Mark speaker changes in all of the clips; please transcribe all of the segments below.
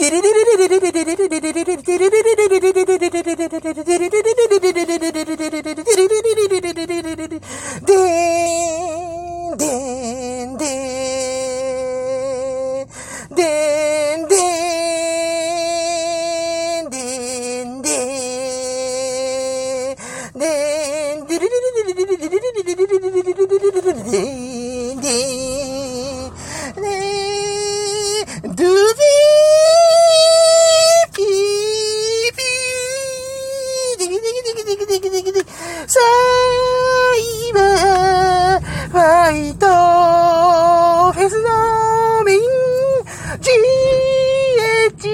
Speaker 1: でん、でるるデるるデる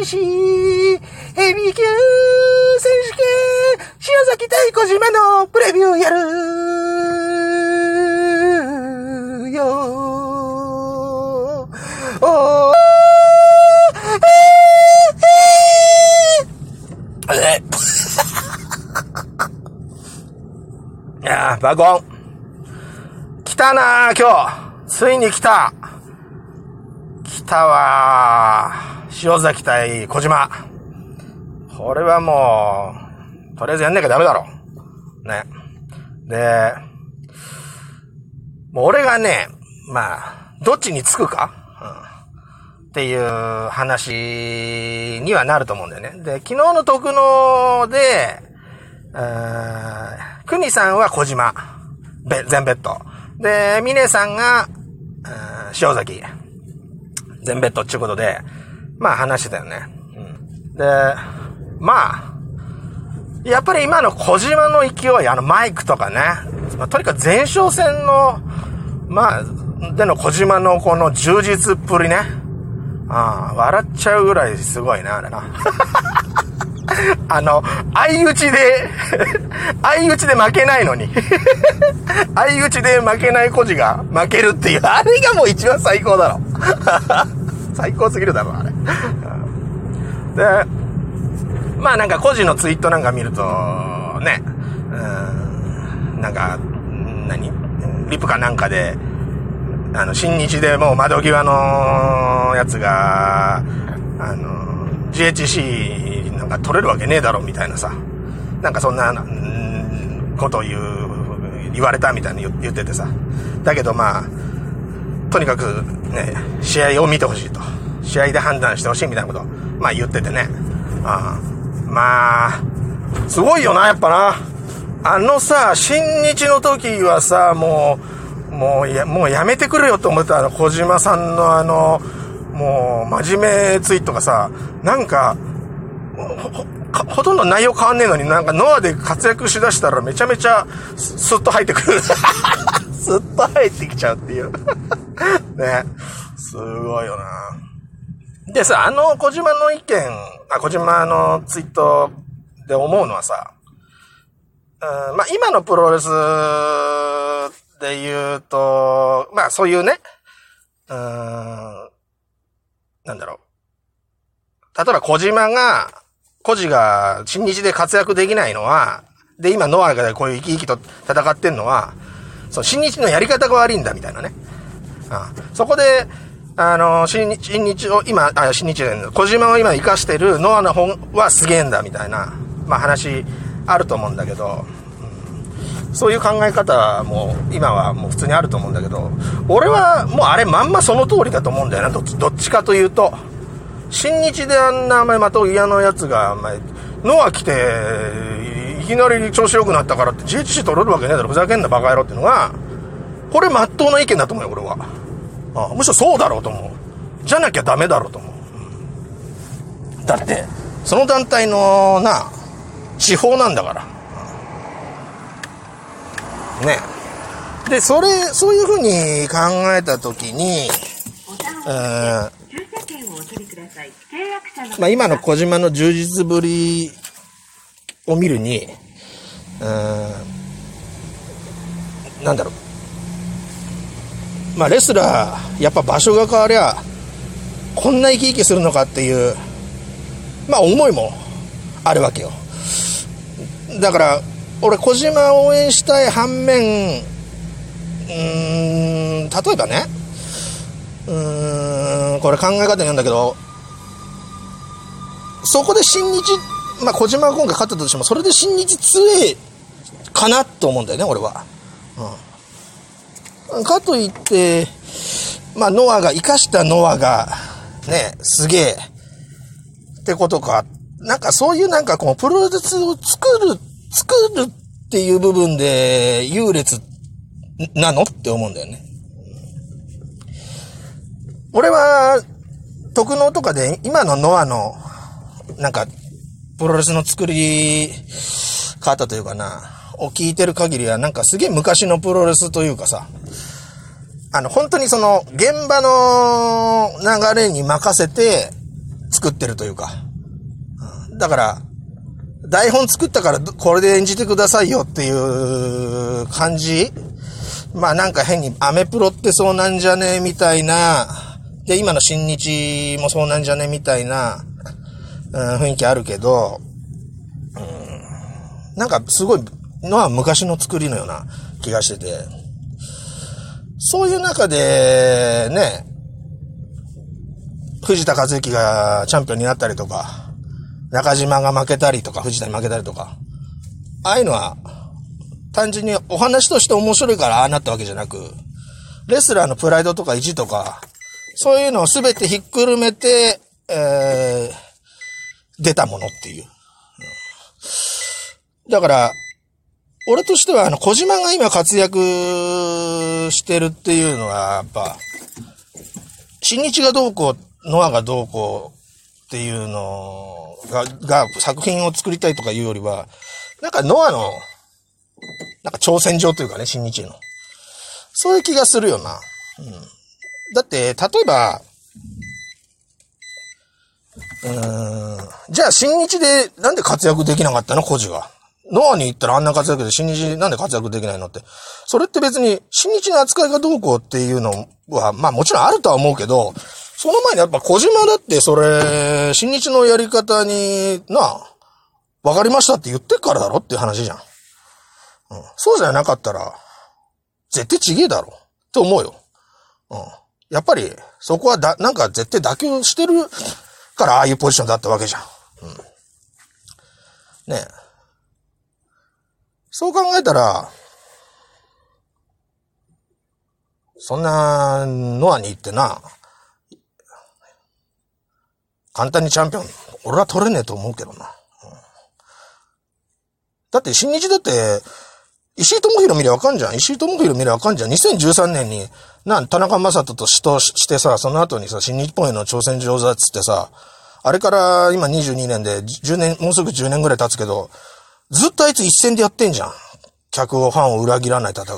Speaker 1: し、ヘビー級選手権、塩崎対小島のプレビューやるよおーああバゴン。来たな今日。ついに来た。来たわ塩崎対小島。これはもう、とりあえずやんなきゃダメだろ。ね。で、もう俺がね、まあ、どっちにつくか、うん、っていう話にはなると思うんだよね。で、昨日の特納で、くにさんは小島、べ、全ベッド。で、ミネさんが、塩崎、全ベッドっていうことで、まあ話してたよね。うん、で、まあ、やっぱり今の小島の勢い、あのマイクとかね、まあ、とにかく前哨戦の、まあ、での小島のこの充実っぷりね。ああ、笑っちゃうぐらいすごいな、あれな。あの、相打ちで 相打ちで負けないのに相打ちで負けない孤児が負けるっていう、あれがもう一番最高だろ最高すぎるだろ、あれ。で、まあなんか孤児のツイートなんか見ると、ね、うん、なんか、何？リプかなんかで、あの、新日でもう窓際のやつが、あの、GHC なんか取れるわけねえだろみたいなさ、なんかそんな、んことを言う、言われたみたいに言っててさ。だけどまあ、とにかくね、試合を見てほしいと。試合で判断してほしいみたいなこと、まあ言っててね。あまあ、すごいよな、やっぱな。あのさ、新日の時はさ、もう、もうや、もうやめてくれよと思ってたら、小島さんのあの、もう、真面目ツイートがさ、なんか、ほとんど内容変わんねえのになんかノアで活躍しだしたらめちゃめちゃスッと入ってくる。スッと入ってきちゃうっていう ね。すごいよな。でさ、あの小島の意見、あ、小島のツイートで思うのはさ、うん、まあ今のプロレスで言うと、まあそういうね、うん、なんだろう。例えば小島が、孤児が新日で活躍できないのは、で、今ノアがこういう生き生きと戦ってんのは、その新日のやり方が悪いんだみたいなね。あそこで、あの、新日、新日を今、あ、新日で、小島を今活かしてるノアの本はすげえんだみたいな、まあ話あると思うんだけど、うん、そういう考え方も今はもう普通にあると思うんだけど、俺はもうあれまんまその通りだと思うんだよな、どっち、どっちかというと。新日であんな、また嫌なやつが、まノア来て、いきなり調子良くなったからって GHC 取れるわけねえだろ、ふざけんなバカ野郎っていうのが、これ真っ当な意見だと思うよ、俺は。あむしろそうだろうと思う。じゃなきゃダメだろうと思う。うん、だって、その団体のな、地方なんだから。ね。で、それ、そういうふうに考えたときに、うん、まあ、今の小島の充実ぶりを見るに、うん、なんだろう。まあ、レスラー、やっぱ場所が変わりゃ、こんな生き生きするのかっていう、まあ、思いもあるわけよ。だから、俺、小島を応援したい反面、うーん、例えばね、うーん、これ考え方なんだけど、そこで新日、まあ、小島が今回勝ったとしても、それで新日強えかなと思うんだよね、俺は。うん。かといって、まあ、ノアが、生かしたノアが、ね、すげえ、ってことか。なんかそういうなんかこう、プロレスを作る、作るっていう部分で優劣なの？って思うんだよね。俺は、特納とかで今のノアの、なんか、プロレスの作り方というかな、を聞いてる限りはなんかすげえ昔のプロレスというかさ、あの、本当にその、現場の流れに任せて作ってるというか、だから、台本作ったからこれで演じてくださいよっていう感じ。まあなんか変にアメプロってそうなんじゃねえみたいな、で、今の新日もそうなんじゃねえみたいな、うん、雰囲気あるけど、うん、なんかすごいのは昔の作りのような気がしてて、そういう中で、ね、藤田和之がチャンピオンになったりとか、中島が負けたりとか、藤田に負けたりとか、ああいうのは、単純にお話として面白いからああなったわけじゃなく、レスラーのプライドとか意地とか、そういうのをすべてひっくるめて、えー、出たものっていう。だから、俺としては、あの、小島が今活躍してるっていうのは、やっぱ、新日がどうこう、ノアがどうこうっていうのが、が作品を作りたいとかいうよりは、なんかノアの、なんか挑戦状というかね、新日の。そういう気がするよな。うん。だって、例えば、うん、じゃあ新日でなんで活躍できなかったの？コジが。ノアに行ったらあんな活躍で新日なんで活躍できないのって。それって別に新日の扱いがどうこうっていうのは、まあもちろんあるとは思うけど、その前にやっぱ小島だってそれ、新日のやり方に、な、わかりましたって言ってからだろっていう話じゃん。うん。そうじゃなかったら、絶対ちげえだろって思うよ。うん。やっぱり、そこはだ、なんか絶対妥協してるからああいうポジションだったわけじゃん。うん。ねえ。そう考えたら、そんな、ノアに行ってな、簡単にチャンピオン、俺は取れねえと思うけどな。だって新日だって、石井智弘見りゃわかんじゃん。石井智弘見りゃわかんじゃん。2013年に、な、田中正人と死闘してさ、その後にさ、新日本への挑戦状だっつってさ、あれから今22年で、10年、もうすぐ10年ぐらい経つけど、ずっとあいつ一戦でやってんじゃん。客を、ファンを裏切らない戦い。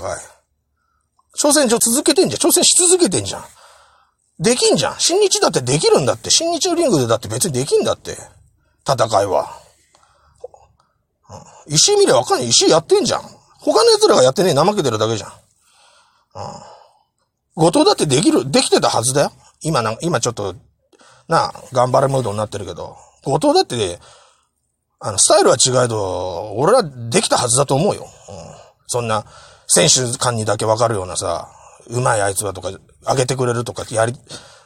Speaker 1: 挑戦状続けてんじゃん。挑戦し続けてんじゃん。できんじゃん。新日だってできるんだって。新日のリングでだって別にできんだって。戦いは。うん、石見りゃわかんない。石やってんじゃん。他の奴らがやってねえ。怠けてるだけじゃん。うん。後藤だってできる、できてたはずだよ。今な、今ちょっと、なあ、頑張れムードになってるけど。後藤だって、あの、スタイルは違えど、俺はできたはずだと思うよ。うん、そんな、選手間にだけわかるようなさ、うまいあいつはとか、上げてくれるとか、やり、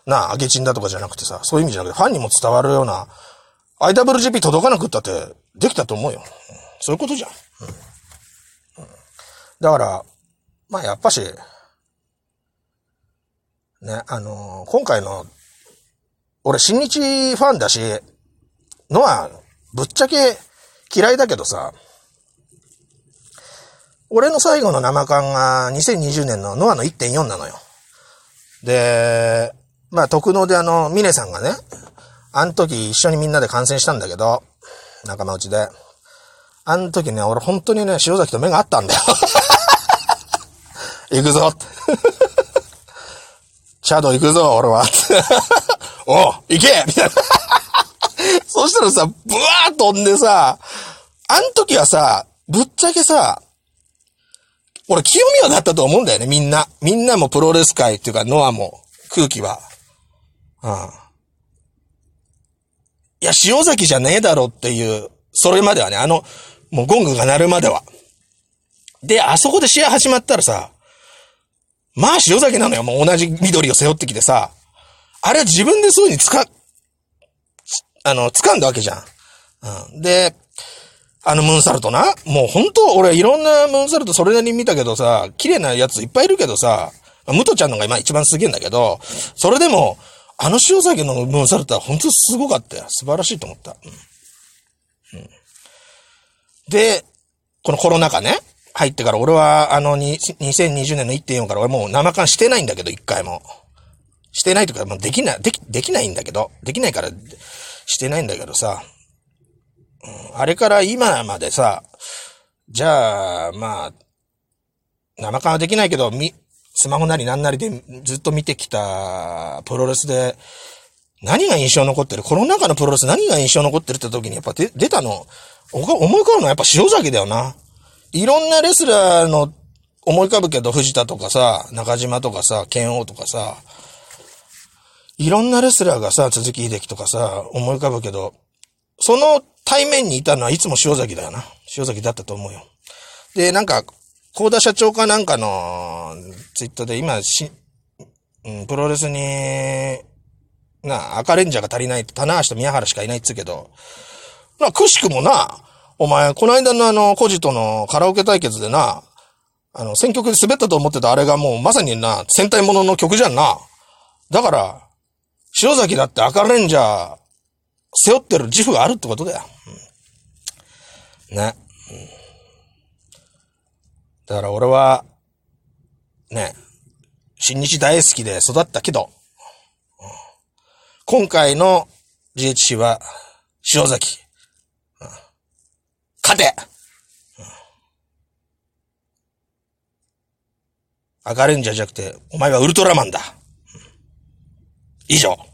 Speaker 1: なあ、上げチンだとかじゃなくてさ、そういう意味じゃなくて、ファンにも伝わるような、IWGP 届かなくったって、できたと思うよ。そういうことじゃん。うん、だから、まあやっぱし、ね、あのー、今回の、俺新日ファンだし、のは、ぶっちゃけ嫌いだけどさ、俺の最後の生感が2020年のノアの1.4なのよ。で、まあ特納であの、ミネさんがね、あの時一緒にみんなで観戦したんだけど、仲間内で。あの時ね、俺本当にね、塩崎と目があったんだよ。行くぞ チャド行くぞ、俺は。おう、行けみたいな。そしたらさ、ブワー飛んでさ、あん時はさ、ぶっちゃけさ、俺清宮だったと思うんだよね、みんな。みんなもプロレス界っていうか、ノアも、空気は。うん。いや、塩崎じゃねえだろっていう、それまではね、あの、もうゴングが鳴るまでは。で、あそこで試合始まったらさ、まあ塩崎なのよ、もう同じ緑を背負ってきてさ、あれは自分でそういう風に使、あの、掴んだわけじゃん。うん。で、あのムーンサルトな。もう本当俺いろんなムーンサルトそれなりに見たけどさ、綺麗なやついっぱいいるけどさ、ムトちゃんのが今一番すげえんだけど、それでも、あの塩酒のムーンサルトは本当すごかったよ。素晴らしいと思った。うん。うん、で、このコロナ禍ね、入ってから俺はあの2020年の1.4から俺もう生缶してないんだけど、一回も。してないとか、もうできない、でき、できないんだけど、できないからしてないんだけどさ、あれから今までさ、じゃあ、まあ、生感はできないけど、み、スマホなりなんなりでずっと見てきたプロレスで、何が印象残ってる？この中のプロレス何が印象残ってるって時にやっぱ出たの、思い浮かぶのはやっぱ塩崎だよな。いろんなレスラーの思い浮かぶけど、藤田とかさ、中島とかさ、剣王とかさ、いろんなレスラーがさ、鈴木秀樹とかさ、思い浮かぶけど、その対面にいたのはいつも塩崎だよな。塩崎だったと思うよ。で、なんか、高田社長かなんかのツイッターで今し、うん、プロレスに、な、赤レンジャーが足りない、棚橋と宮原しかいないっつうけど、な、くしくもな、お前、この間のあの、コジとのカラオケ対決でな、あの、選曲で滑ったと思ってたあれがもうまさにな、戦隊ものの曲じゃんな。だから、塩崎だって赤レンジャー、背負ってる自負があるってことだよ。ね、だから俺は、ね、新日大好きで育ったけど、今回の GHC は塩崎。勝て、赤レンジャーじゃなくて、お前はウルトラマンだ。以上。